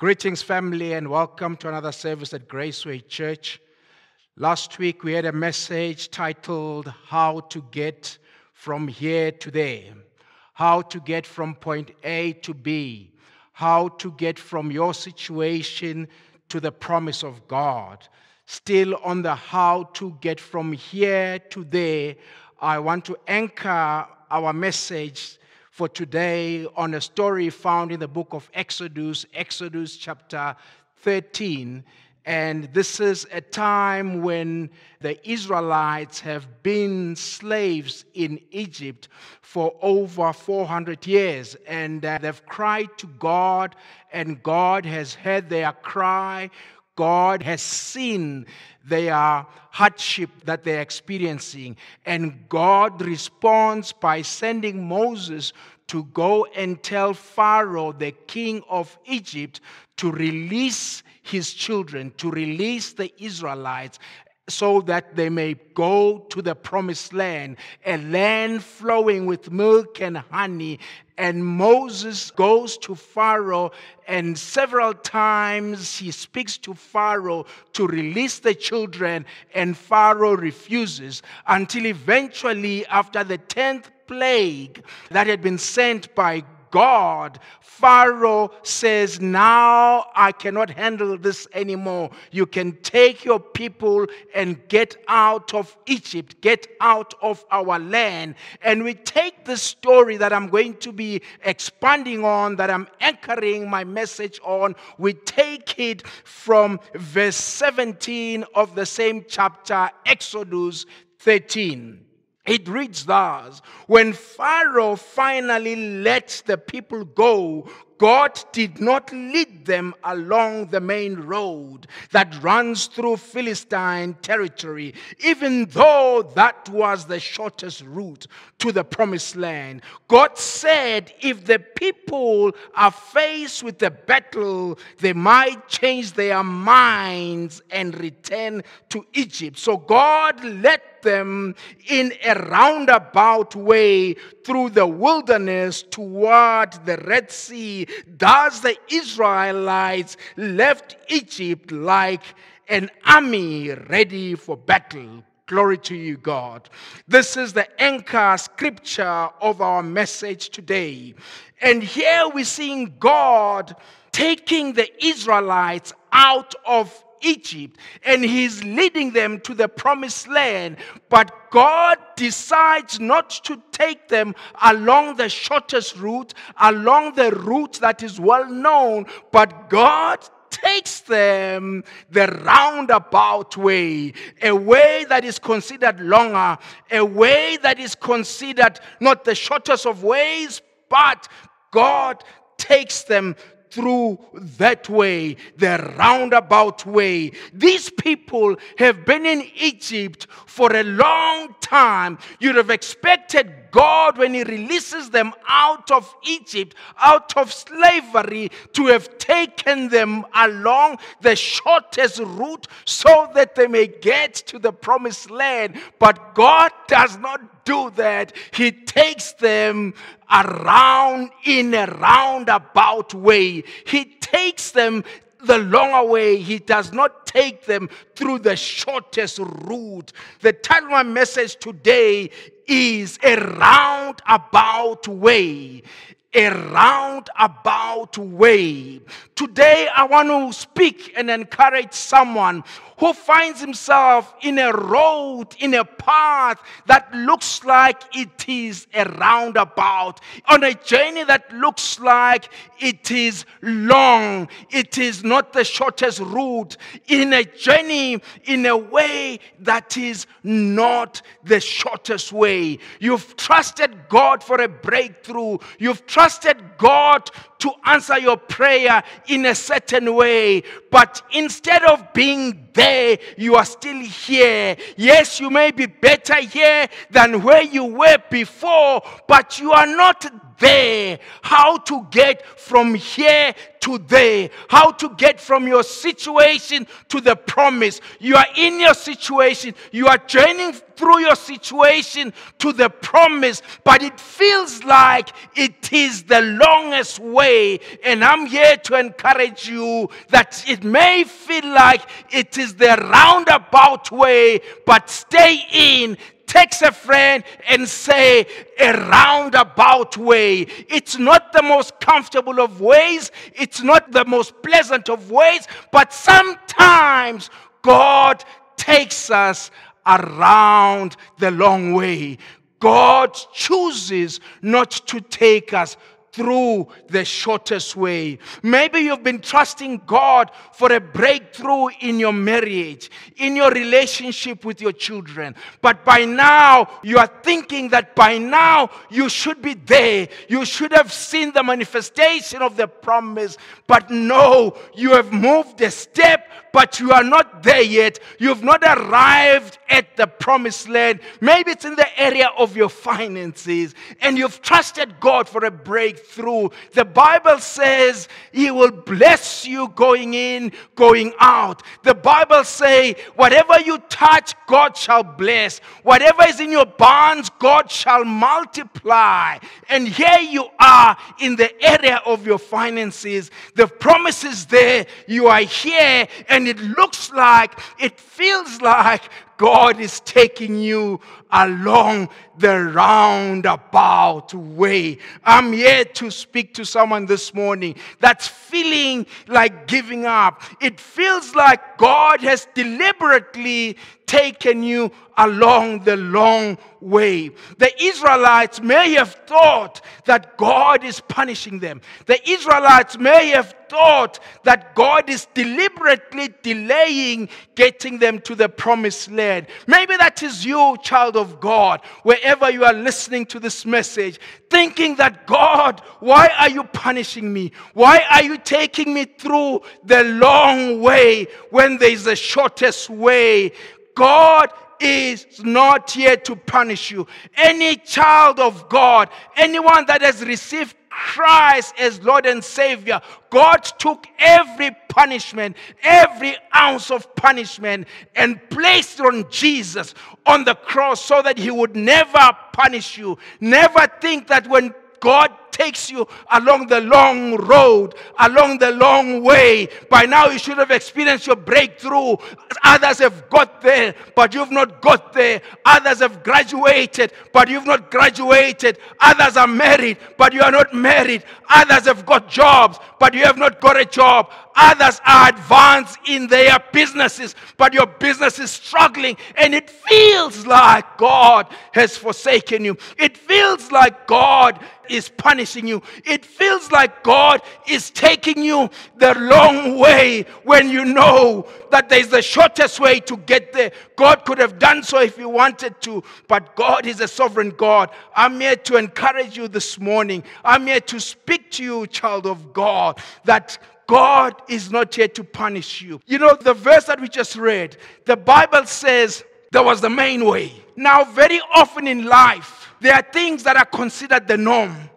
Greetings, family, and welcome to another service at Graceway Church. Last week we had a message titled How to Get From Here to There. How to get from point A to B. How to get from your situation to the promise of God. Still on the how to get from here to there, I want to anchor our message for today on a story found in the book of Exodus, Exodus chapter 13. And this is a time when the Israelites have been slaves in Egypt for over 400 years. And uh, they've cried to God, and God has heard their cry. God has seen their hardship that they're experiencing. And God responds by sending Moses to go and tell Pharaoh, the king of Egypt, to release his children, to release the Israelites so that they may go to the promised land, a land flowing with milk and honey. And Moses goes to Pharaoh, and several times he speaks to Pharaoh to release the children, and Pharaoh refuses until eventually, after the 10th plague that had been sent by God, Pharaoh says, Now I cannot handle this anymore. You can take your people and get out of Egypt, get out of our land. And we take the story that I'm going to be expanding on, that I'm anchoring my message on, we take it from verse 17 of the same chapter, Exodus 13. It reads thus When Pharaoh finally lets the people go, God did not lead them along the main road that runs through Philistine territory, even though that was the shortest route to the promised land. God said if the people are faced with a battle, they might change their minds and return to Egypt. So God led them in a roundabout way through the wilderness toward the Red Sea. Thus the Israelites left Egypt like an army ready for battle. Glory to you, God. This is the anchor scripture of our message today. And here we're seeing God taking the Israelites out of Egypt and he's leading them to the promised land. But God decides not to take them along the shortest route, along the route that is well known, but God takes them the roundabout way, a way that is considered longer, a way that is considered not the shortest of ways, but God takes them through that way, the roundabout way. These people have been in Egypt for a long time. You'd have expected God, when He releases them out of Egypt, out of slavery, to have taken them along the shortest route so that they may get to the promised land. But God does not do that. He takes them around in a roundabout way. He takes them the longer way. He does not take them through the shortest route. The title of my message today is A Roundabout Way. A roundabout way. Today, I want to speak and encourage someone who finds himself in a road, in a path that looks like it is a roundabout, on a journey that looks like it is long, it is not the shortest route, in a journey in a way that is not the shortest way. You've trusted God for a breakthrough, you've trusted God to answer your prayer in a certain way. But instead of being there, you are still here. Yes, you may be better here than where you were before, but you are not there. How to get from here to there, how to get from your situation to the promise. You are in your situation, you are journeying through your situation to the promise, but it feels like it is the longest way. And I'm here to encourage you that it may feel like it is the roundabout way, but stay in, text a friend and say a roundabout way. It's not the most comfortable of ways, it's not the most pleasant of ways, but sometimes God takes us around the long way. God chooses not to take us through the shortest way. Maybe you've been trusting God for a breakthrough in your marriage, in your relationship with your children. But by now, you are thinking that by now you should be there. You should have seen the manifestation of the promise. But no, you have moved a step, but you are not there yet. You've not arrived at the promised land. Maybe it's in the area of your finances, and you've trusted God for a breakthrough through. The Bible says He will bless you going in, going out. The Bible say whatever you touch, God shall bless. Whatever is in your barns, God shall multiply. And here you are in the area of your finances. The promise is there. You are here, and it looks like, it feels like God is taking you along the roundabout way. I'm here to speak to someone this morning that's feeling like giving up. It feels like God has deliberately taken you along the long way. The Israelites may have thought that God is punishing them. The Israelites may have thought that God is deliberately delaying getting them to the promised land. Maybe that is you, child of God, wherever you are listening to this message, thinking that God, why are you punishing me? Why are you taking me through the long way when there is the shortest way? God is not here to punish you. Any child of God, anyone that has received Christ as Lord and Savior, God took every punishment, every ounce of punishment, and placed it on Jesus on the cross so that He would never punish you. Never think that when God takes you along the long road, along the long way. By now, you should have experienced your breakthrough. Others have got there, but you've not got there. Others have graduated, but you've not graduated. Others are married, but you are not married. Others have got jobs, but you have not got a job. Others are advanced in their businesses, but your business is struggling, and it feels like God has forsaken you. It feels like God is punishing you. It feels like God is taking you the long way when you know that there's the shortest way to get there. God could have done so if He wanted to, but God is a sovereign God. I'm here to encourage you this morning. I'm here to speak to you, child of God, that God is not here to punish you. You know, the verse that we just read, the Bible says there was the main way. Now, very often in life, there are things that are considered the norm.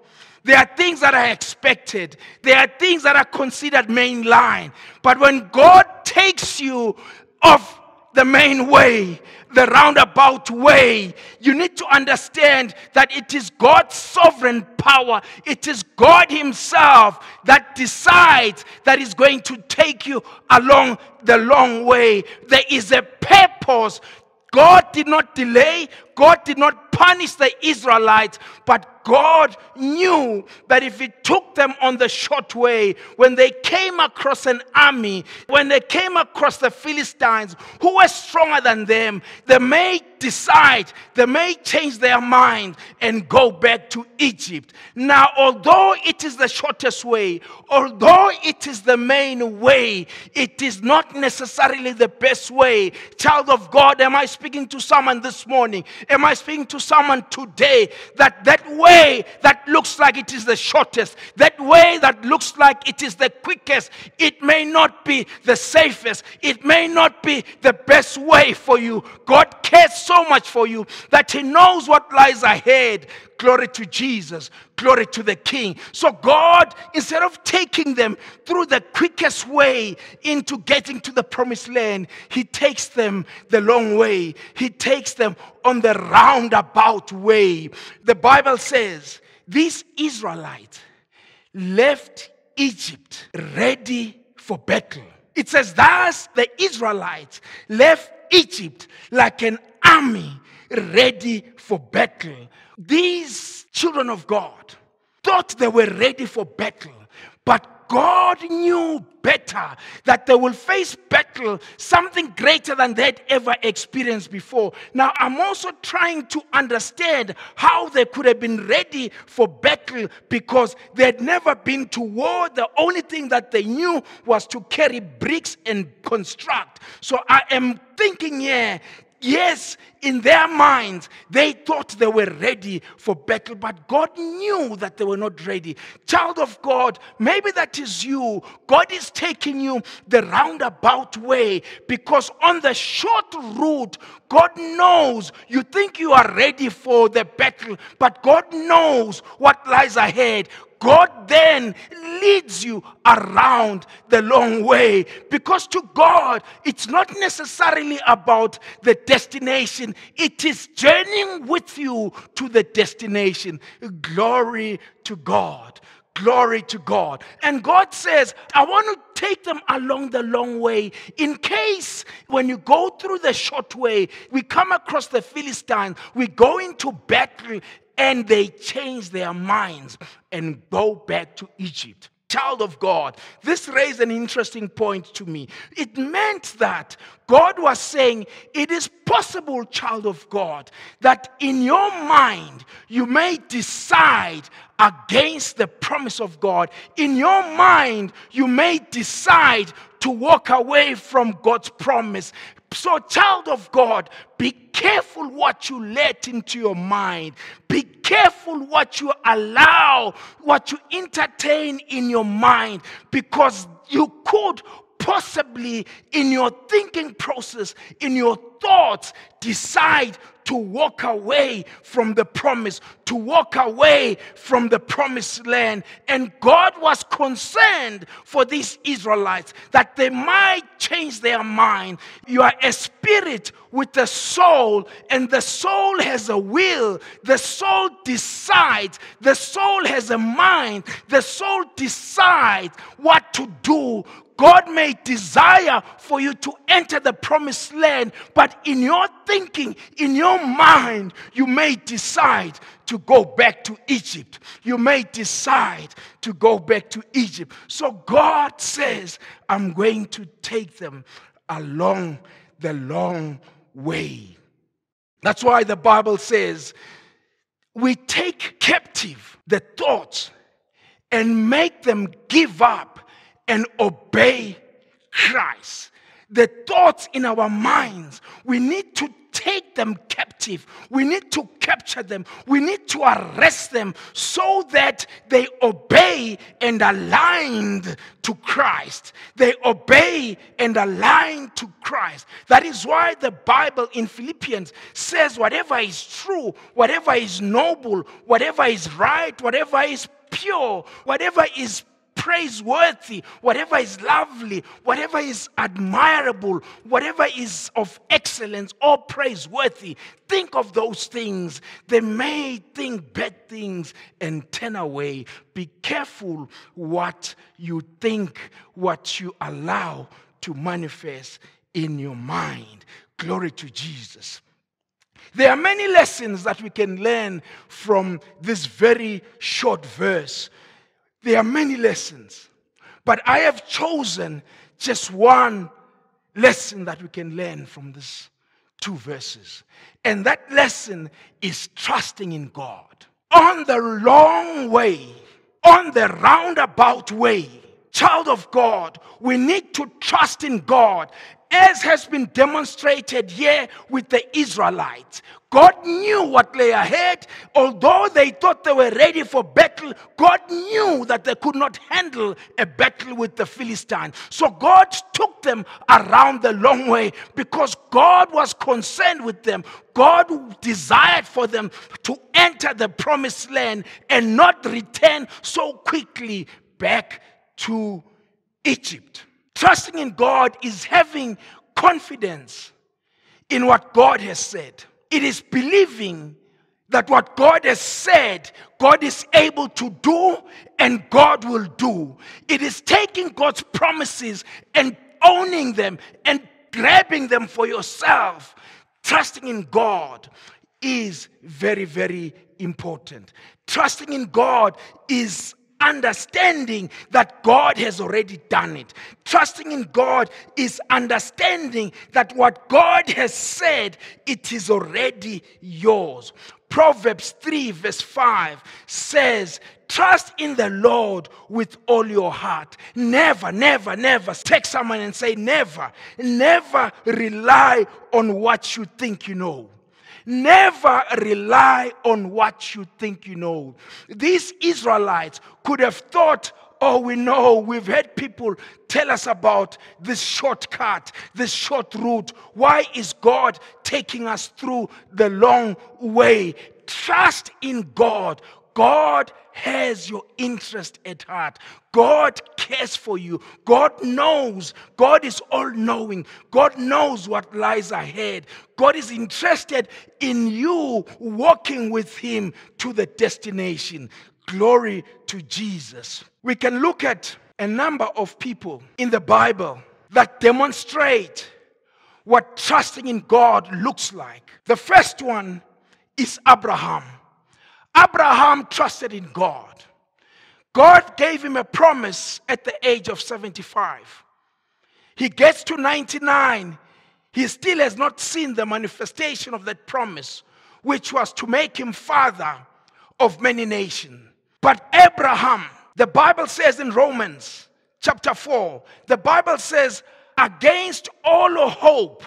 There are things that are expected. There are things that are considered mainline. But when God takes you off the main way, the roundabout way. You need to understand that it is God's sovereign power. It is God Himself that decides that He's going to take you along the long way. There is a purpose. God did not delay, God did not punish the Israelites, but God knew that if He took them on the short way, when they came across an army, when they came across the Philistines who were stronger than them, they may decide, they may change their mind and go back to Egypt. Now, although it is the shortest way, although it is the main way, it is not necessarily the best way. Child of God, am I speaking to someone this morning? Am I speaking to someone today that that way that looks like it is the shortest, that way that looks like it is the quickest, it may not be the safest, it may not be the best way for you. God cares so much for you that He knows what lies ahead. Glory to Jesus. Glory to the King. So, God, instead of taking them through the quickest way into getting to the promised land, He takes them the long way. He takes them on the roundabout way. The Bible says, This Israelite left Egypt ready for battle. It says, Thus the Israelites left Egypt like an army ready for battle. These children of God thought they were ready for battle, but God knew better that they will face battle, something greater than they'd ever experienced before. Now, I'm also trying to understand how they could have been ready for battle because they had never been to war. The only thing that they knew was to carry bricks and construct. So I am thinking here Yes, in their minds, they thought they were ready for battle, but God knew that they were not ready. Child of God, maybe that is you. God is taking you the roundabout way because on the short route, God knows you think you are ready for the battle, but God knows what lies ahead. God then leads you around the long way because to God, it's not necessarily about the destination, it is journeying with you to the destination. Glory to God. Glory to God. And God says, I want to take them along the long way in case when you go through the short way, we come across the Philistines, we go into battle and they change their minds and go back to Egypt. Child of God, this raised an interesting point to me. It meant that God was saying, It is possible, child of God, that in your mind you may decide against the promise of God. In your mind, you may decide to walk away from God's promise. So, child of God, be careful what you let into your mind. Be careful what you allow, what you entertain in your mind, because you could possibly, in your thinking process, in your thoughts, decide to walk away from the promise, to walk away from the promised land. And God was concerned for these Israelites that they might change their mind. You are a spirit with a soul, and the soul has a will. The soul decides. The soul has a mind. The soul decides what to do God may desire for you to enter the promised land, but in your thinking, in your mind, you may decide to go back to Egypt. You may decide to go back to Egypt. So God says, I'm going to take them along the long way. That's why the Bible says, we take captive the thoughts and make them give up and obey Christ. The thoughts in our minds, we need to take them captive. We need to capture them. We need to arrest them so that they obey and aligned to Christ. They obey and align to Christ. That is why the Bible in Philippians says whatever is true, whatever is noble, whatever is right, whatever is pure, whatever is praiseworthy, whatever is lovely, whatever is admirable, whatever is of excellence or praiseworthy, think of those things. They may think bad things and turn away. Be careful what you think, what you allow to manifest in your mind. Glory to Jesus. There are many lessons that we can learn from this very short verse. There are many lessons, but I have chosen just one lesson that we can learn from these two verses. And that lesson is trusting in God. On the long way, on the roundabout way, child of God, we need to trust in God as has been demonstrated here with the Israelites, God knew what lay ahead. Although they thought they were ready for battle, God knew that they could not handle a battle with the Philistines. So God took them around the long way because God was concerned with them. God desired for them to enter the promised land and not return so quickly back to Egypt. Trusting in God is having confidence in what God has said. It is believing that what God has said, God is able to do and God will do. It is taking God's promises and owning them and grabbing them for yourself. Trusting in God is very, very important. Trusting in God is understanding that God has already done it. Trusting in God is understanding that what God has said, it is already yours. Proverbs 3, verse 5 says, Trust in the Lord with all your heart. Never, never, never. Take someone and say, Never, never rely on what you think you know. Never rely on what you think you know. These Israelites could have thought, oh, we know, we've had people tell us about this shortcut, this short route. Why is God taking us through the long way? Trust in God. God has your interest at heart. God cares for you. God knows. God is all knowing. God knows what lies ahead. God is interested in you walking with Him to the destination. Glory to Jesus. We can look at a number of people in the Bible that demonstrate what trusting in God looks like. The first one is Abraham. Abraham trusted in God. God gave him a promise at the age of 75. He gets to 99. He still has not seen the manifestation of that promise, which was to make him father of many nations. But Abraham, the Bible says in Romans chapter 4, the Bible says, against all hope,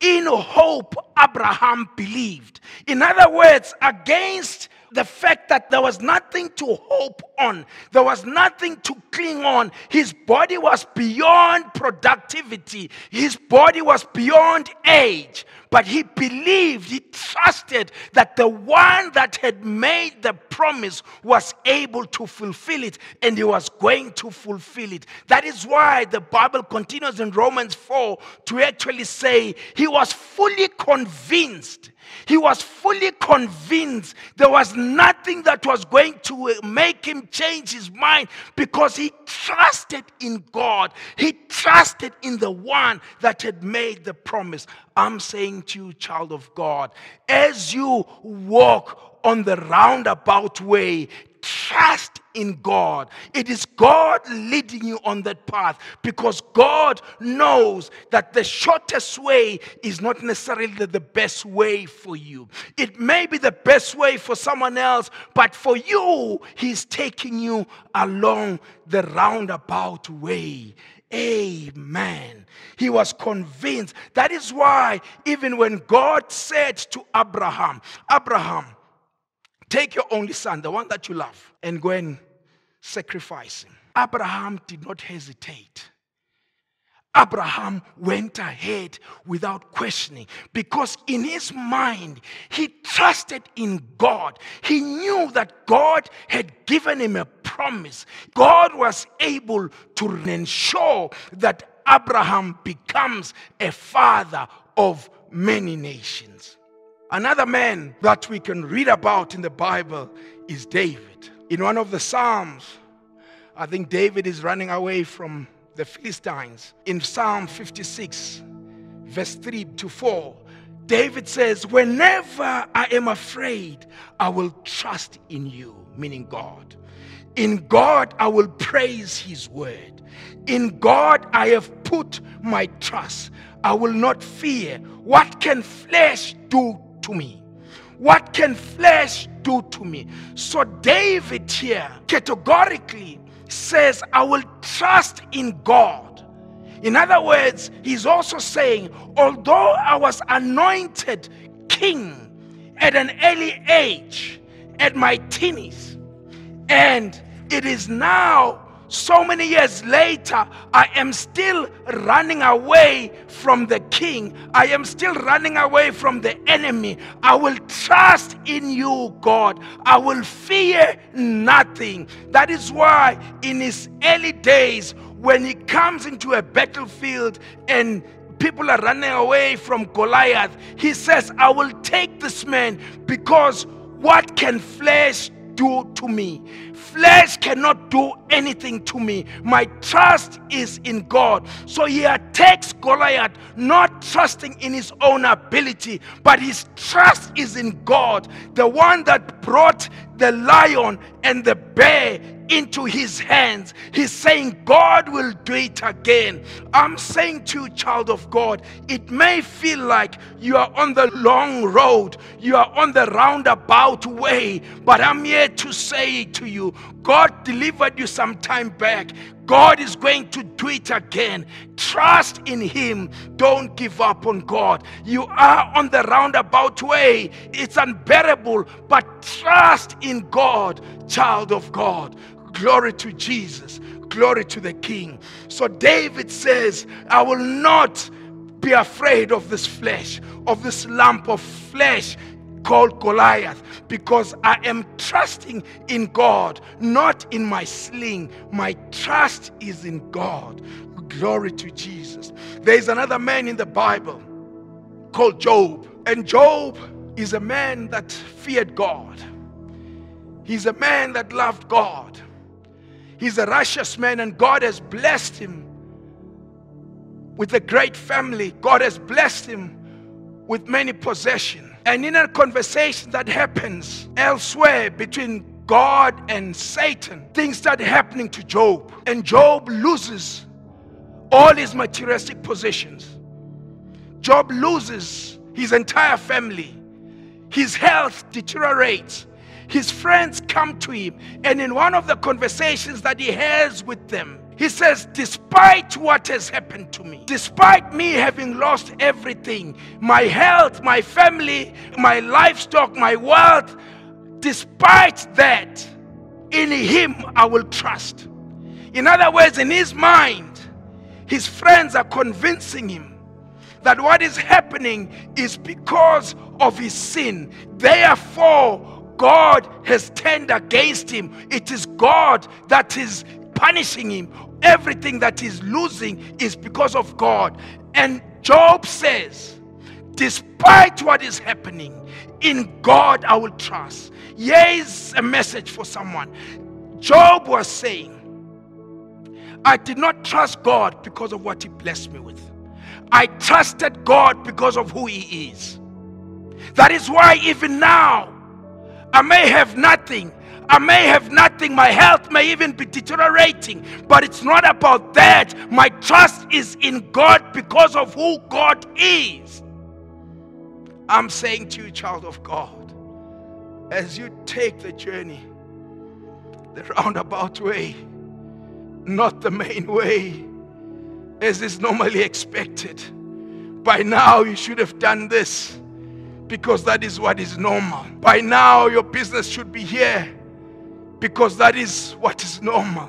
in hope, Abraham believed. In other words, against the fact that there was nothing to hope on, there was nothing to cling on. His body was beyond productivity, his body was beyond age. But he believed, he trusted that the one that had made the promise was able to fulfill it and he was going to fulfill it. That is why the Bible continues in Romans 4 to actually say he was fully convinced he was fully convinced there was nothing that was going to make him change his mind because he trusted in God. He trusted in the one that had made the promise. I'm saying to you, child of God, as you walk on the roundabout way, trust in God. It is God leading you on that path because God knows that the shortest way is not necessarily the best way for you. It may be the best way for someone else, but for you, He's taking you along the roundabout way. Amen. He was convinced. That is why, even when God said to Abraham, Abraham, Take your only son, the one that you love, and go and sacrifice him. Abraham did not hesitate. Abraham went ahead without questioning because in his mind he trusted in God. He knew that God had given him a promise. God was able to ensure that Abraham becomes a father of many nations. Another man that we can read about in the Bible is David. In one of the Psalms, I think David is running away from the Philistines. In Psalm 56, verse 3 to 4, David says, Whenever I am afraid, I will trust in you, meaning God. In God, I will praise his word. In God, I have put my trust. I will not fear. What can flesh do to me? What can flesh do to me? So, David here categorically says, I will trust in God. In other words, he's also saying, although I was anointed king at an early age, at my teenies, and it is now so many years later, I am still running away from the king. I am still running away from the enemy. I will trust in you, God. I will fear nothing. That is why, in his early days, when he comes into a battlefield and people are running away from Goliath, he says, I will take this man because what can flesh do to me. Flesh cannot do anything to me. My trust is in God. So he attacks Goliath, not trusting in his own ability, but his trust is in God, the one that brought the lion and the bear into his hands. He's saying, God will do it again. I'm saying to you, child of God, it may feel like you are on the long road, you are on the roundabout way, but I'm here to say to you, God delivered you some time back. God is going to do it again. Trust in Him. Don't give up on God. You are on the roundabout way. It's unbearable, but trust in God, child of God. Glory to Jesus. Glory to the King. So David says, I will not be afraid of this flesh, of this lump of flesh called Goliath because I am trusting in God, not in my sling. My trust is in God. Glory to Jesus. There is another man in the Bible called Job, and Job is a man that feared God. He's a man that loved God. He's a righteous man, and God has blessed him with a great family. God has blessed him with many possessions. And in a conversation that happens elsewhere between God and Satan, things start happening to Job. And Job loses all his materialistic possessions. Job loses his entire family. His health deteriorates. His friends come to him. And in one of the conversations that he has with them, he says, Despite what has happened to me, despite me having lost everything my health, my family, my livestock, my wealth despite that, in Him I will trust. In other words, in his mind, his friends are convincing him that what is happening is because of his sin. Therefore, God has turned against him. It is God that is punishing him. Everything that he's losing is because of God. And Job says, despite what is happening, in God I will trust. Here's a message for someone. Job was saying, I did not trust God because of what he blessed me with. I trusted God because of who he is. That is why even now I may have nothing, I may have nothing, my health may even be deteriorating, but it's not about that. My trust is in God because of who God is. I'm saying to you, child of God, as you take the journey, the roundabout way, not the main way, as is normally expected. By now, you should have done this because that is what is normal. By now, your business should be here because that is what is normal.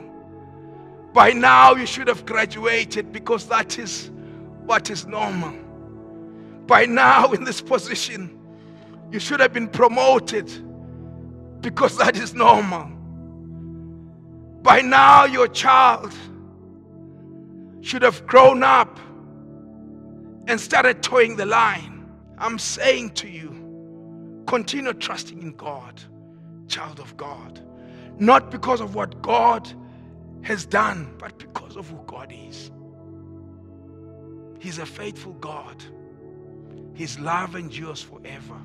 By now, you should have graduated because that is what is normal. By now, in this position, you should have been promoted because that is normal. By now, your child should have grown up and started toeing the line. I'm saying to you, continue trusting in God, child of God. Not because of what God has done, but because of who God is. He's a faithful God. His love endures forever.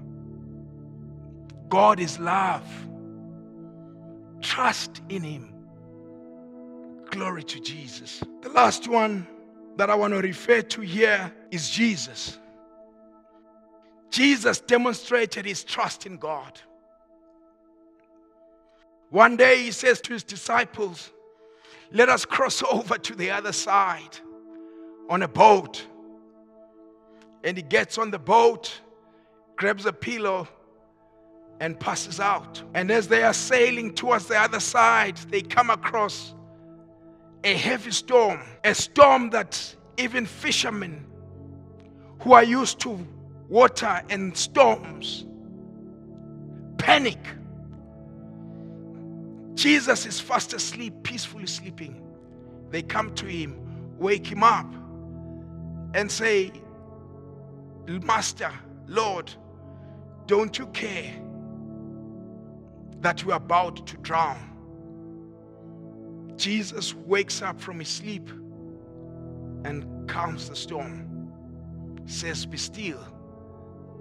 God is love. Trust in Him. Glory to Jesus. The last one that I want to refer to here is Jesus. Jesus demonstrated his trust in God. One day he says to his disciples, Let us cross over to the other side. on a boat. And he gets on the boat, grabs a pillow, and passes out. And as they are sailing towards the other side, they come across a heavy storm, a storm that even fishermen who are used to water and storms panic. Jesus is fast asleep, peacefully sleeping. They come to him, wake him up, and say, Master, Lord, don't you care that we're about to drown? Jesus wakes up from his sleep and calms the storm, says, Be still,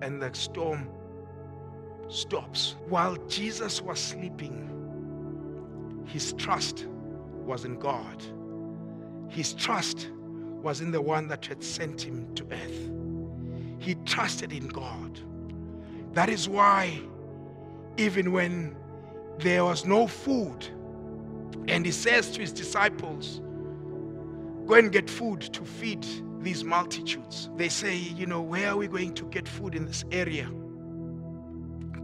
and the storm stops. While Jesus was sleeping, his trust was in God. His trust was in the one that had sent him to earth. He trusted in God. That is why, even when there was no food, and he says to his disciples, Go and get food to feed these multitudes. They say, You know, where are we going to get food in this area?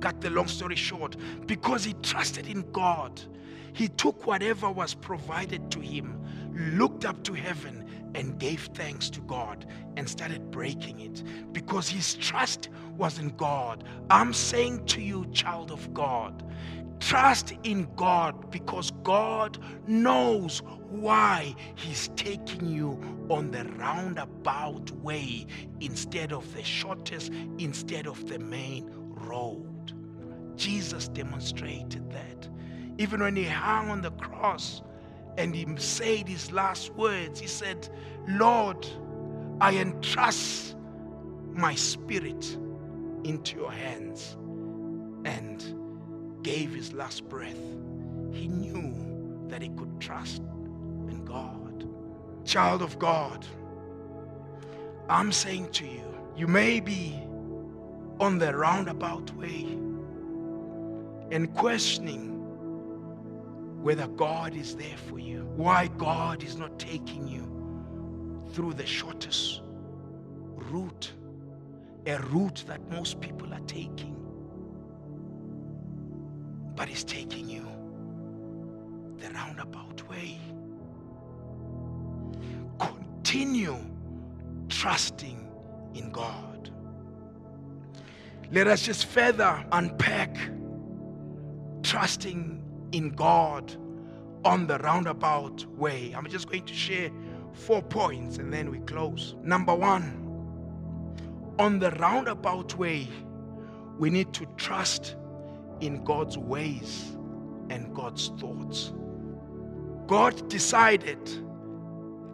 Cut the long story short, because he trusted in God, he took whatever was provided to him, looked up to heaven, and gave thanks to God and started breaking it because his trust was in God. I'm saying to you, child of God, trust in God because God knows why He's taking you on the roundabout way instead of the shortest, instead of the main road. Jesus demonstrated that. Even when He hung on the cross and He said His last words, He said, Lord, I entrust my spirit into your hands and gave his last breath. He knew that he could trust in God. Child of God, I'm saying to you, you may be on the roundabout way and questioning whether God is there for you, why God is not taking you through the shortest route, a route that most people are taking. But He's taking you the roundabout way. Continue trusting in God. Let us just further unpack trusting in God on the roundabout way. I'm just going to share four points and then we close. Number one, on the roundabout way, we need to trust in God's ways and God's thoughts. God decided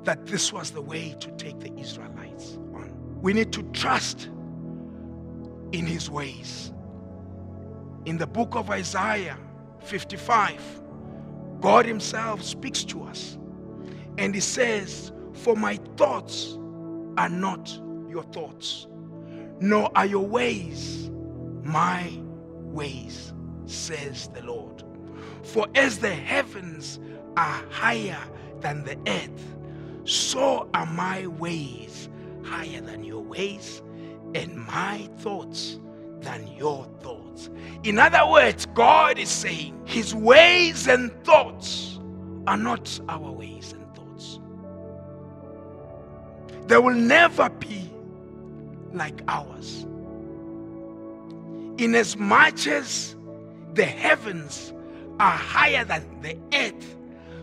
that this was the way to take the Israelites on. We need to trust in His ways. In the book of Isaiah 55, God Himself speaks to us and He says, For my thoughts are not your thoughts, nor are your ways my ways, says the Lord. For as the heavens are higher than the earth, so are my ways higher than your ways, and my thoughts than your thoughts. In other words, God is saying his ways and thoughts are not our ways and thoughts. They will never be like ours. Inasmuch as the heavens are higher than the earth,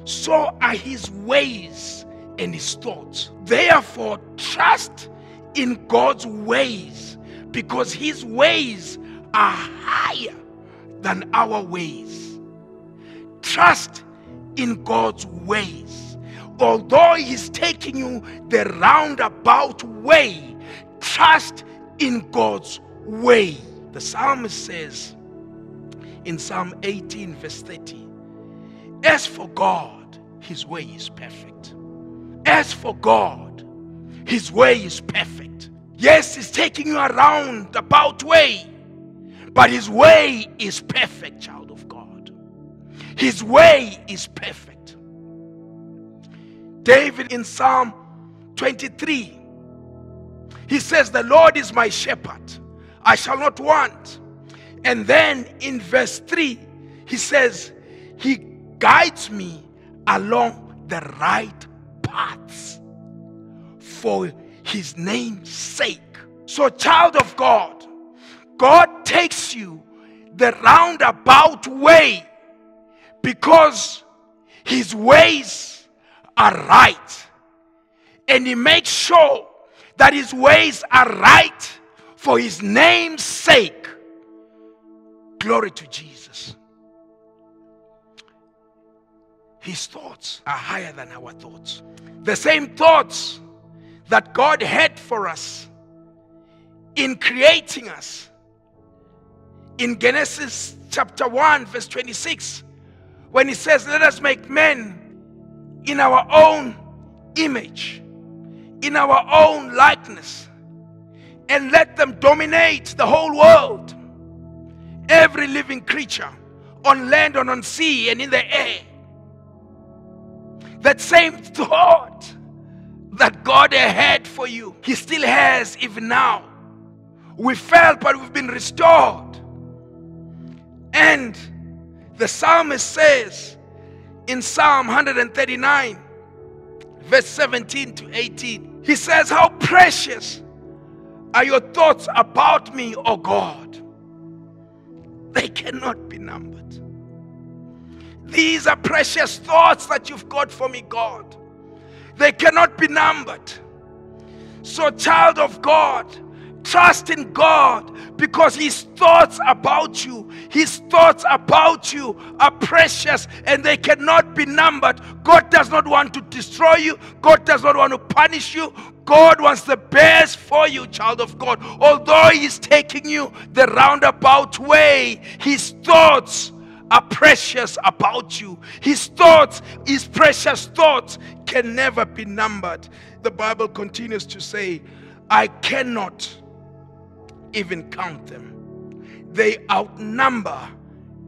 so are his ways and his thoughts. Therefore, trust in God's ways because his ways are higher than our ways. Trust in God's ways. Although he's taking you the roundabout way, trust in God's way. The psalmist says in Psalm 18, verse 30, As for God, his way is perfect. As for God, his way is perfect. Yes, he's taking you around about way, but his way is perfect, child of God. His way is perfect. David in Psalm 23, he says, The Lord is my shepherd, I shall not want. And then in verse 3, he says, He guides me along the right paths for his name's sake. So, child of God, God takes you the roundabout way because his ways are right. And he makes sure that his ways are right for his name's sake. Glory to Jesus. His thoughts are higher than our thoughts. The same thoughts that God had for us in creating us. In Genesis chapter 1, verse 26, when he says, Let us make men in our own image, in our own likeness, and let them dominate the whole world, every living creature on land and on sea and in the air. That same thought that God had for you, He still has even now. We fell, but we've been restored. And the psalmist says in Psalm 139, verse 17 to 18, he says, How precious are your thoughts about me, O God? They cannot be numbered. These are precious thoughts that you've got for me, God. They cannot be numbered. So, child of God, trust in God because His thoughts about you, His thoughts about you are precious and they cannot be numbered. God does not want to destroy you, God does not want to punish you. God wants the best for you, child of God. Although He's taking you the roundabout way, His thoughts are precious about you. His thoughts, His precious thoughts, can never be numbered. The Bible continues to say, I cannot even count them. They outnumber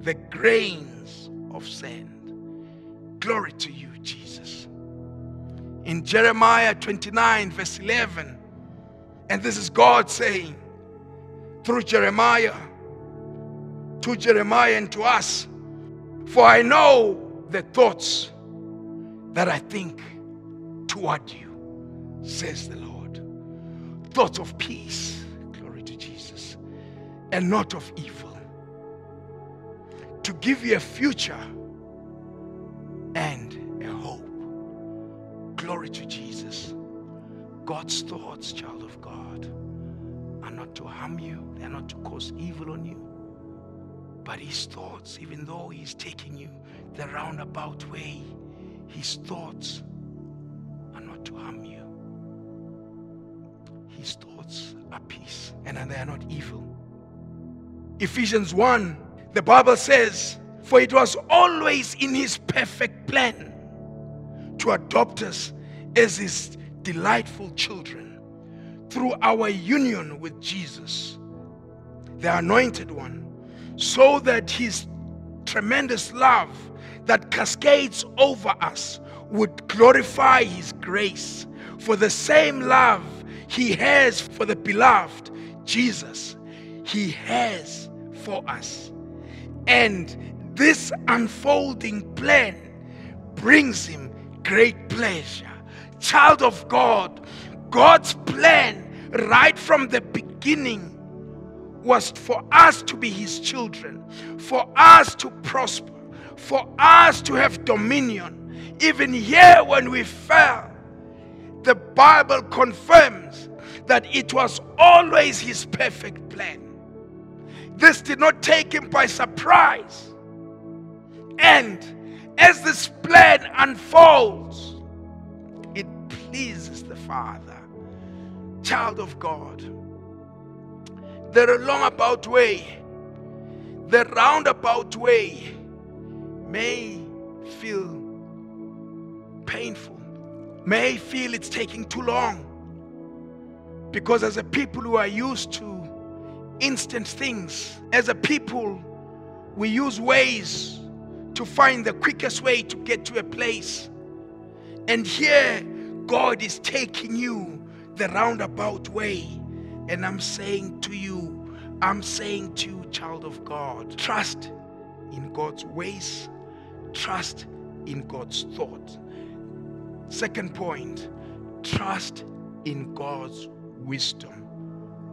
the grains of sand. Glory to you, Jesus. In Jeremiah 29, verse 11, and this is God saying through Jeremiah, to Jeremiah and to us, for I know the thoughts that I think toward you, says the Lord. Thoughts of peace, and not of evil. To give you a future and a hope. Glory to Jesus. God's thoughts, child of God, are not to harm you, they are not to cause evil on you. But his thoughts, even though he's taking you the roundabout way, his thoughts are not to harm you. His thoughts are peace and they are not evil. Ephesians 1, the Bible says, For it was always in his perfect plan to adopt us as his delightful children through our union with Jesus, the anointed one, so that his tremendous love that cascades over us would glorify his grace. For the same love he has for the beloved Jesus, he has for us. And this unfolding plan brings him great pleasure. Child of God, God's plan right from the beginning was for us to be his children, for us to prosper, for us to have dominion. Even here, when we fell, the Bible confirms that it was always his perfect plan. This did not take him by surprise. And as this plan unfolds, it pleases the Father. Child of God, the roundabout way, the roundabout way may feel painful, may feel it's taking too long. Because as a people who are used to instant things, as a people, we use ways to find the quickest way to get to a place. And here, God is taking you the roundabout way. And I'm saying to you, I'm saying to you, child of God, trust in God's ways, trust in God's thought. Second point, trust in God's wisdom.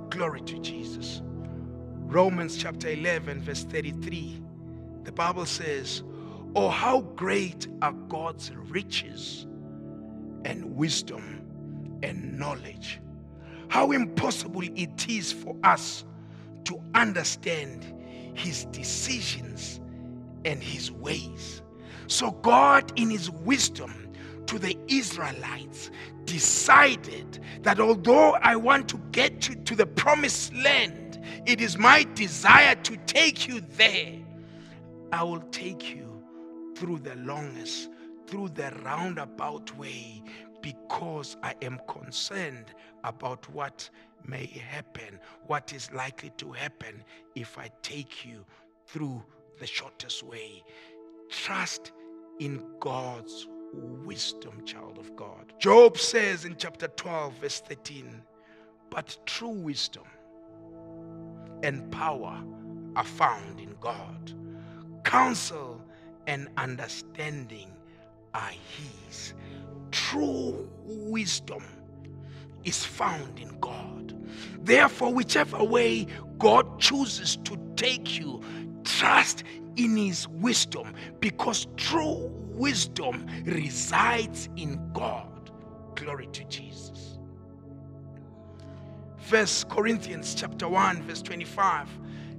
Glory to Jesus. Romans chapter 11, verse 33. The Bible says, Oh, how great are God's riches and wisdom and knowledge. How impossible it is for us to understand his decisions and his ways. So, God, in his wisdom to the Israelites, decided that although I want to get you to the promised land, it is my desire to take you there. I will take you through the longest, through the roundabout way, because I am concerned about what may happen, what is likely to happen if I take you through the shortest way. Trust in God's wisdom, child of God. Job says in chapter 12, verse 13, but true wisdom and power are found in God. Counsel and understanding are His. True wisdom is found in God. Therefore, whichever way God chooses to take you, trust in His wisdom because true wisdom resides in God. Glory to Jesus. First Corinthians chapter 1 verse 25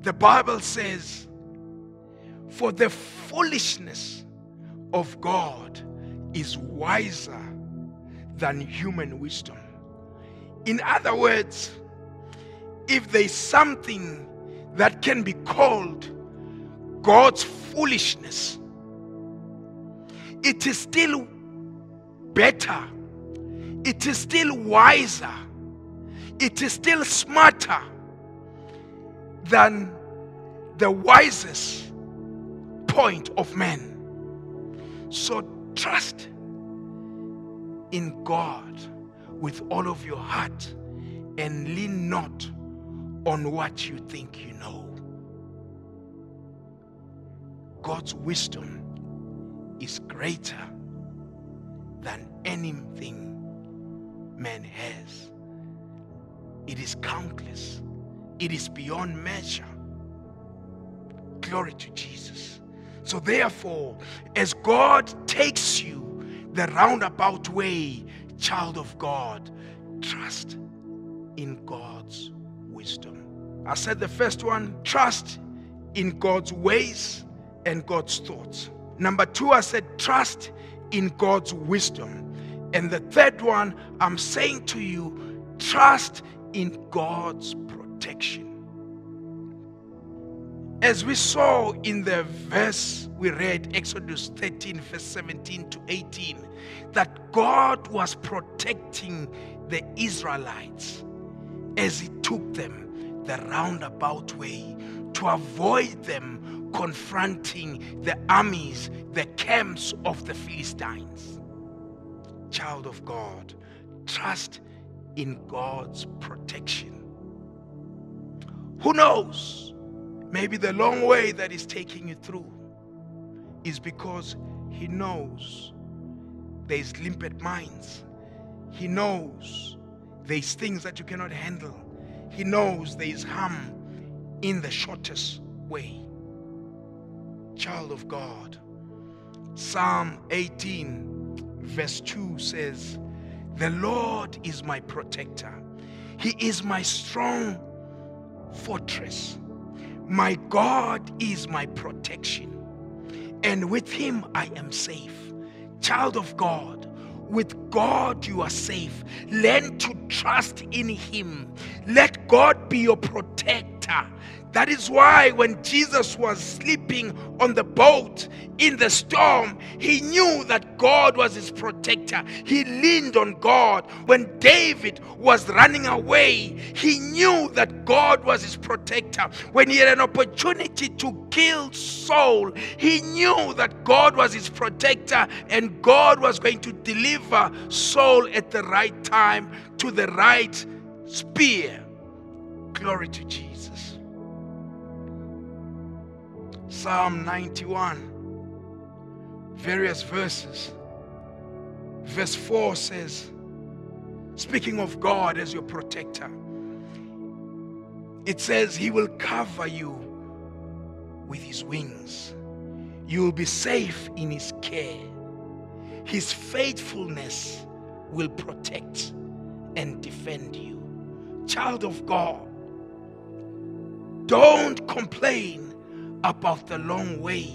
the Bible says for the foolishness of God is wiser than human wisdom. In other words, if there's something that can be called God's foolishness, it is still better, it is still wiser, it is still smarter than the wisest point of man. So trust in God with all of your heart and lean not on what you think you know. God's wisdom is greater than anything man has. It is countless, it is beyond measure. Glory to Jesus. So, therefore, as God takes you the roundabout way child of God, trust in God's wisdom. I said the first one, trust in God's ways and God's thoughts. Number two, I said, trust in God's wisdom. And the third one, I'm saying to you, trust in God's protection. As we saw in the verse we read, Exodus 13, verse 17 to 18, that God was protecting the Israelites as He took them the roundabout way to avoid them confronting the armies, the camps of the Philistines. Child of God, trust in God's protection. Who knows? Maybe the long way that He's taking you through is because He knows there's limpet mines. He knows there's things that you cannot handle. He knows there's harm in the shortest way. Child of God. Psalm 18, verse 2 says, The Lord is my protector, He is my strong fortress. My God is my protection, and with him I am safe. Child of God, with God you are safe. Learn to trust in him. Let God be your protector. That is why when Jesus was sleeping on the boat in the storm, he knew that God was his protector. He leaned on God. When David was running away, he knew that God was his protector. When he had an opportunity to kill Saul, he knew that God was his protector and God was going to deliver Saul at the right time to the right spear. Glory to Jesus. Psalm 91, various verses. Verse 4 says, speaking of God as your protector, it says, He will cover you with His wings. You will be safe in His care. His faithfulness will protect and defend you. Child of God, don't complain about the long way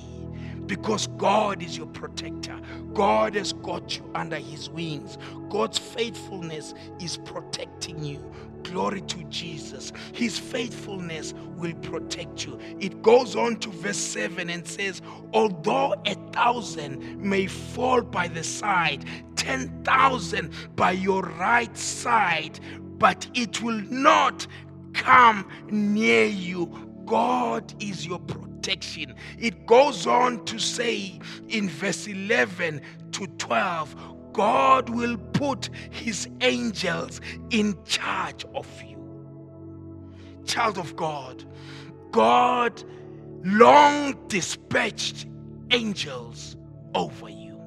because God is your protector. God has got you under his wings. God's faithfulness is protecting you. Glory to Jesus. His faithfulness will protect you. It goes on to verse 7 and says, Although a thousand may fall by the side, 10,000 by your right side, but it will not come near you. God is your protection. It goes on to say in verse 11 to 12 God will put his angels in charge of you. Child of God, God long dispatched angels over you.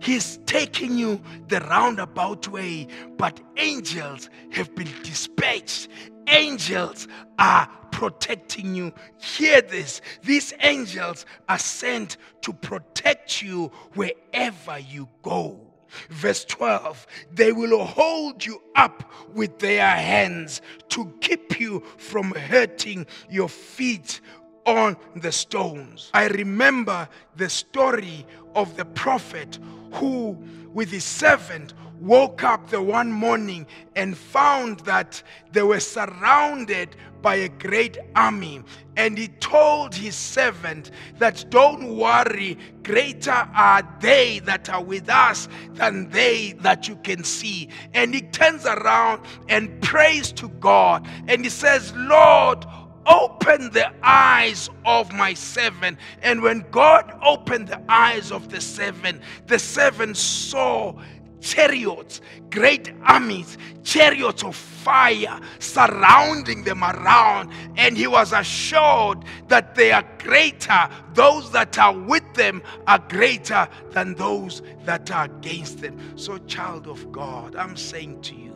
He's taking you the roundabout way, but angels have been dispatched. Angels are protecting you. Hear this. These angels are sent to protect you wherever you go. Verse 12, they will hold you up with their hands to keep you from hurting your feet on the stones. I remember the story of the prophet who, with his servant, woke up the one morning and found that they were surrounded by a great army. And he told his servant that don't worry, greater are they that are with us than they that you can see. And he turns around and prays to God and he says, Lord, open the eyes of my servant. And when God opened the eyes of the servant, the servant saw chariots, great armies, chariots of fire surrounding them around. And he was assured that they are greater, those that are with them are greater than those that are against them. So, child of God, I'm saying to you,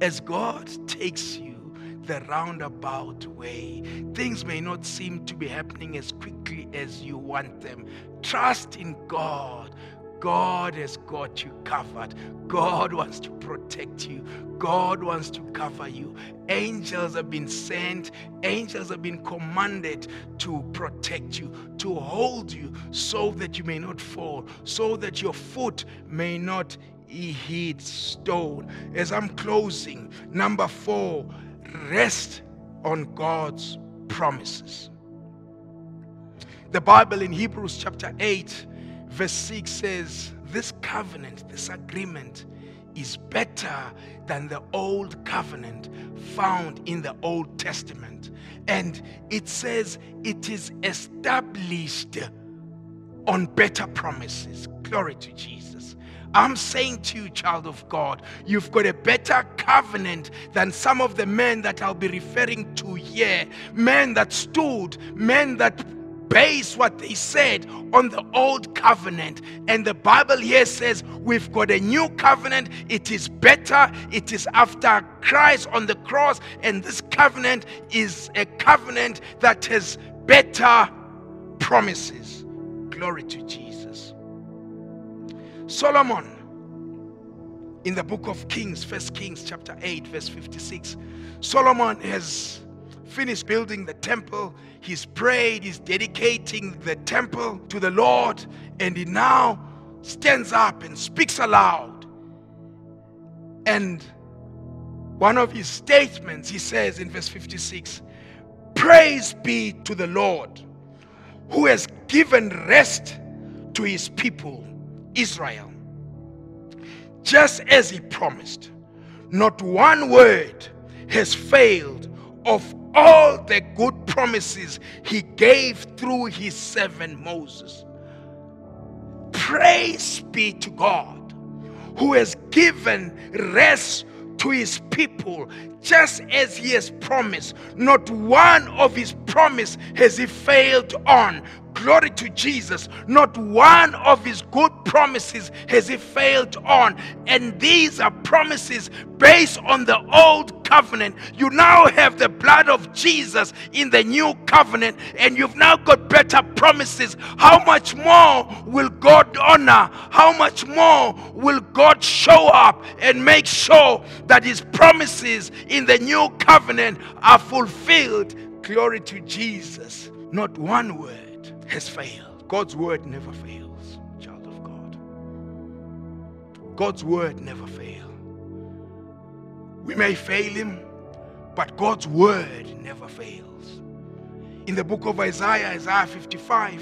as God takes you the roundabout way. Things may not seem to be happening as quickly as you want them. Trust in God. God has got you covered. God wants to protect you. God wants to cover you. Angels have been sent, angels have been commanded to protect you, to hold you so that you may not fall, so that your foot may not hit stone. As I'm closing, number four, rest on God's promises. The Bible in Hebrews chapter 8, verse 6 says, This covenant, this agreement is better than the old covenant found in the Old Testament. And it says it is established on better promises. Glory to Jesus. I'm saying to you, child of God, you've got a better covenant than some of the men that I'll be referring to here. Men that stood, men that base what they said on the old covenant. And the Bible here says we've got a new covenant. It is better. It is after Christ on the cross. And this covenant is a covenant that has better promises. Glory to Jesus. Solomon, in the book of Kings, First Kings chapter 8, verse 56, Solomon has finished building the temple. He's prayed, he's dedicating the temple to the Lord, and he now stands up and speaks aloud. And one of his statements, he says in verse 56 Praise be to the Lord who has given rest to his people, Israel. Just as he promised, not one word has failed of all the good promises he gave through his servant Moses. Praise be to God who has given rest to his people just as he has promised. Not one of his promise has he failed on. Glory to Jesus. Not one of his good promises has he failed on. And these are promises based on the old covenant. You now have the blood of Jesus in the new covenant, and you've now got better promises. How much more will God honor? How much more will God show up and make sure that his promises in the new covenant are fulfilled? Glory to Jesus. Not one word has failed. God's word never fails, child of God. God's word never fails. We may fail him, but God's word never fails. In the book of Isaiah, Isaiah 55,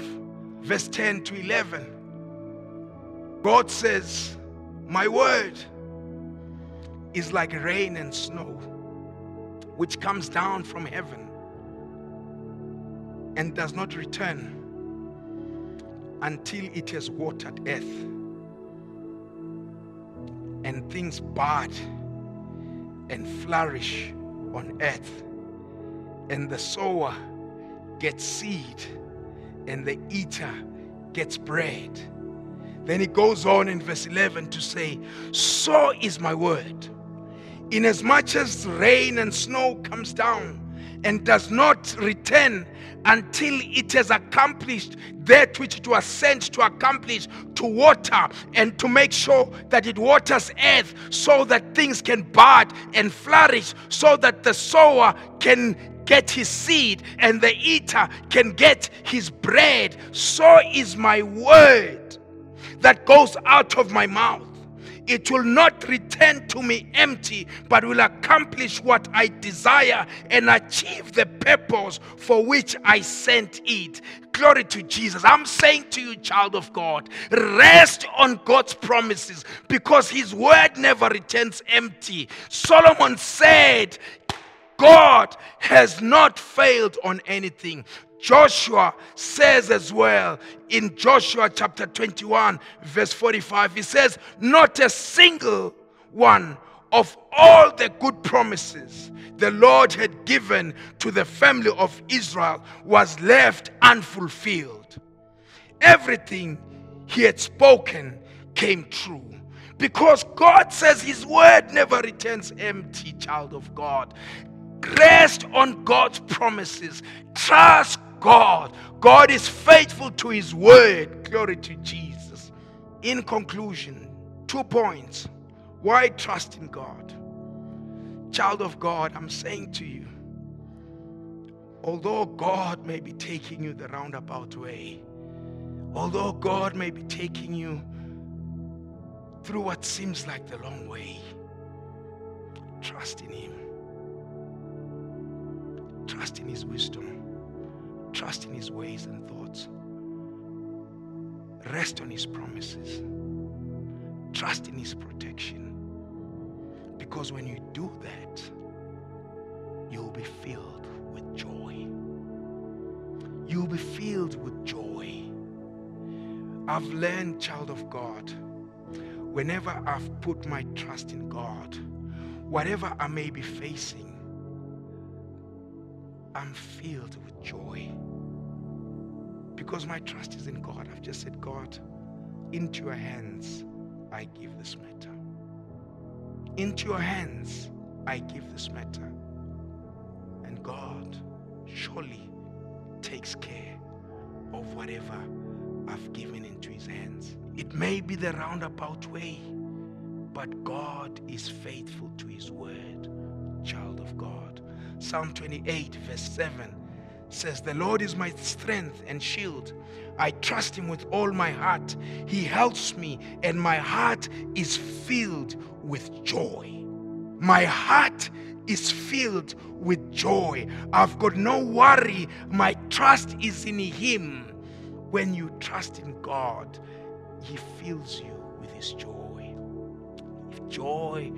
verse 10 to 11, God says, My word is like rain and snow, which comes down from heaven and does not return until it has watered earth and things bud and flourish on earth. And the sower gets seed and the eater gets bread. Then he goes on in verse 11 to say so is my word inasmuch as rain and snow comes down and does not return until it has accomplished that which it was sent to accomplish to water and to make sure that it waters earth so that things can bud and flourish so that the sower can get his seed and the eater can get his bread. So is my word that goes out of my mouth it will not return to me empty, but will accomplish what I desire and achieve the purpose for which I sent it. Glory to Jesus. I'm saying to you, child of God, rest on God's promises because His word never returns empty. Solomon said, God has not failed on anything. Joshua says as well in Joshua chapter 21, verse 45, he says, Not a single one of all the good promises the Lord had given to the family of Israel was left unfulfilled. Everything he had spoken came true. Because God says his word never returns empty, child of God. Rest on God's promises. Trust God. God is faithful to His word. Glory to Jesus. In conclusion, two points. Why trust in God? Child of God, I'm saying to you, although God may be taking you the roundabout way, although God may be taking you through what seems like the long way, trust in Him. Trust in His wisdom. Trust in His ways and thoughts. Rest on His promises. Trust in His protection. Because when you do that, you'll be filled with joy. You'll be filled with joy. I've learned, child of God, whenever I've put my trust in God, whatever I may be facing, I'm filled with joy because my trust is in God. I've just said, God, into your hands I give this matter. Into your hands I give this matter. And God surely takes care of whatever I've given into his hands. It may be the roundabout way, but God is faithful to his word, child of God. Psalm 28, verse 7 says, The Lord is my strength and shield. I trust him with all my heart. He helps me, and my heart is filled with joy. My heart is filled with joy. I've got no worry. My trust is in Him. When you trust in God, He fills you with His joy. If joy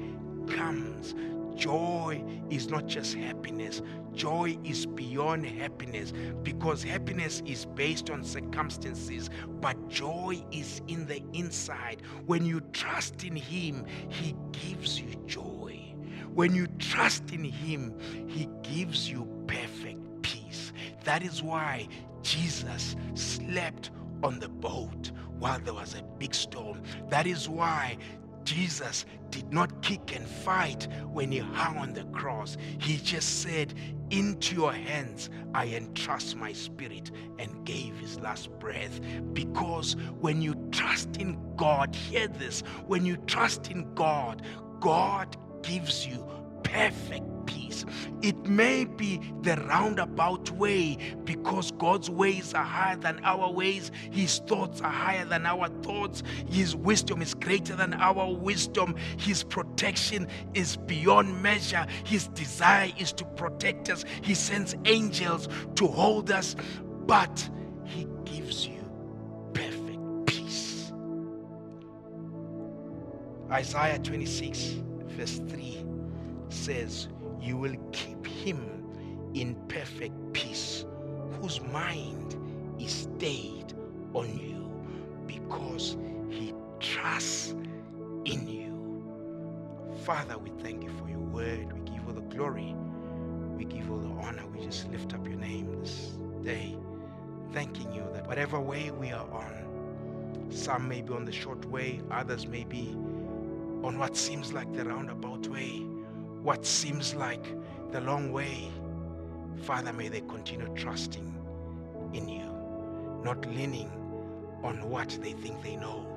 comes, joy is not just happiness, joy is beyond happiness because happiness is based on circumstances, but joy is in the inside. When you trust in Him, He gives you joy. When you trust in Him, He gives you perfect peace. That is why Jesus slept on the boat while there was a big storm. That is why Jesus did not kick and fight when he hung on the cross. He just said, Into your hands I entrust my spirit, and gave his last breath. Because when you trust in God, hear this when you trust in God, God gives you perfect peace. It may be the roundabout way because God's ways are higher than our ways, His thoughts are higher than our thoughts, His wisdom is greater than our wisdom, His protection is beyond measure, His desire is to protect us, He sends angels to hold us, but He gives you perfect peace. Isaiah 26, verse 3 says, You will keep him in perfect peace, whose mind is stayed on you because he trusts in you. Father, we thank you for your word. We give you the glory. We give you the honor. We just lift up your name this day, thanking you that whatever way we are on, some may be on the short way, others may be on what seems like the roundabout way what seems like the long way, Father, may they continue trusting in you, not leaning on what they think they know,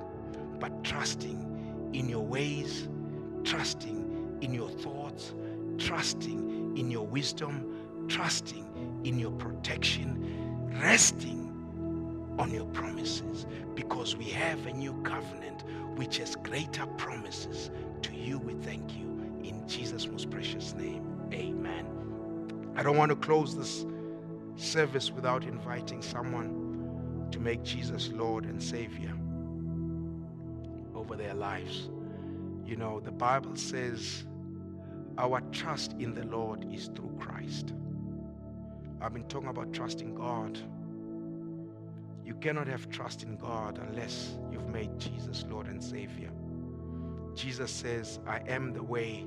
but trusting in your ways, trusting in your thoughts, trusting in your wisdom, trusting in your protection, resting on your promises, because we have a new covenant which has greater promises. To you, we thank you. In Jesus' most precious name, amen. I don't want to close this service without inviting someone to make Jesus Lord and Savior over their lives. You know, the Bible says our trust in the Lord is through Christ. I've been talking about trusting God. You cannot have trust in God unless you've made Jesus Lord and Savior. Jesus says, I am the way,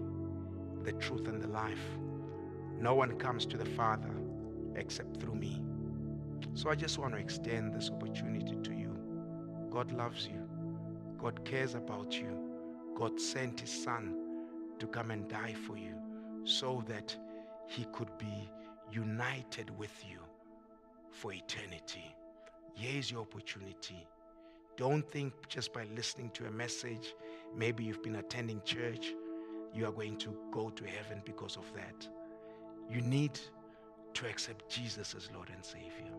the truth, and the life. No one comes to the Father except through me. So I just want to extend this opportunity to you. God loves you, God cares about you. God sent His Son to come and die for you so that He could be united with you for eternity. Here's your opportunity. Don't think just by listening to a message Maybe you've been attending church, you are going to go to heaven because of that. You need to accept Jesus as Lord and Savior.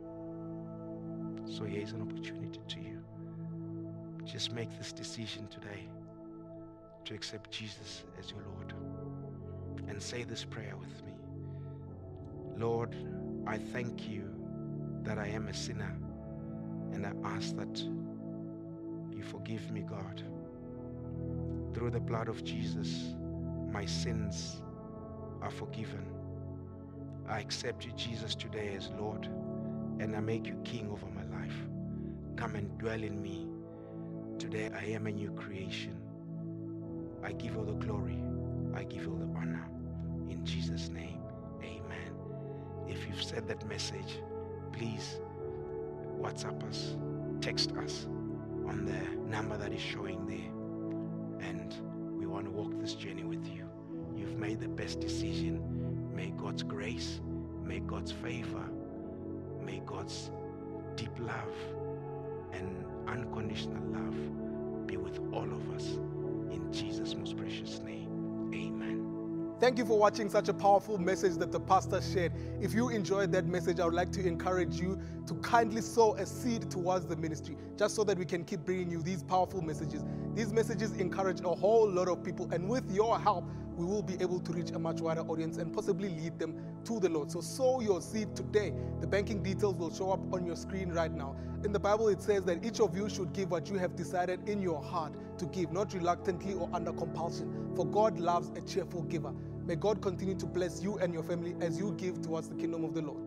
So here's an opportunity to you. Just make this decision today to accept Jesus as your Lord. And say this prayer with me Lord, I thank you that I am a sinner, and I ask that you forgive me, God through the blood of Jesus, my sins are forgiven. I accept you, Jesus, today as Lord, and I make you King over my life. Come and dwell in me. Today I am a new creation. I give you the glory. I give you the honor. In Jesus' name, amen. If you've said that message, please WhatsApp us, text us on the number that is showing there want to walk this journey with you. You've made the best decision. May God's grace, may God's favor, may God's deep love and unconditional love be with all of us. In Jesus' most precious name, amen. Thank you for watching such a powerful message that the pastor shared. If you enjoyed that message, I would like to encourage you to kindly sow a seed towards the ministry, just so that we can keep bringing you these powerful messages. These messages encourage a whole lot of people, and with your help, we will be able to reach a much wider audience and possibly lead them to the Lord. So sow your seed today. The banking details will show up on your screen right now. In the Bible, it says that each of you should give what you have decided in your heart to give, not reluctantly or under compulsion. For God loves a cheerful giver. May God continue to bless you and your family as you give towards the kingdom of the Lord.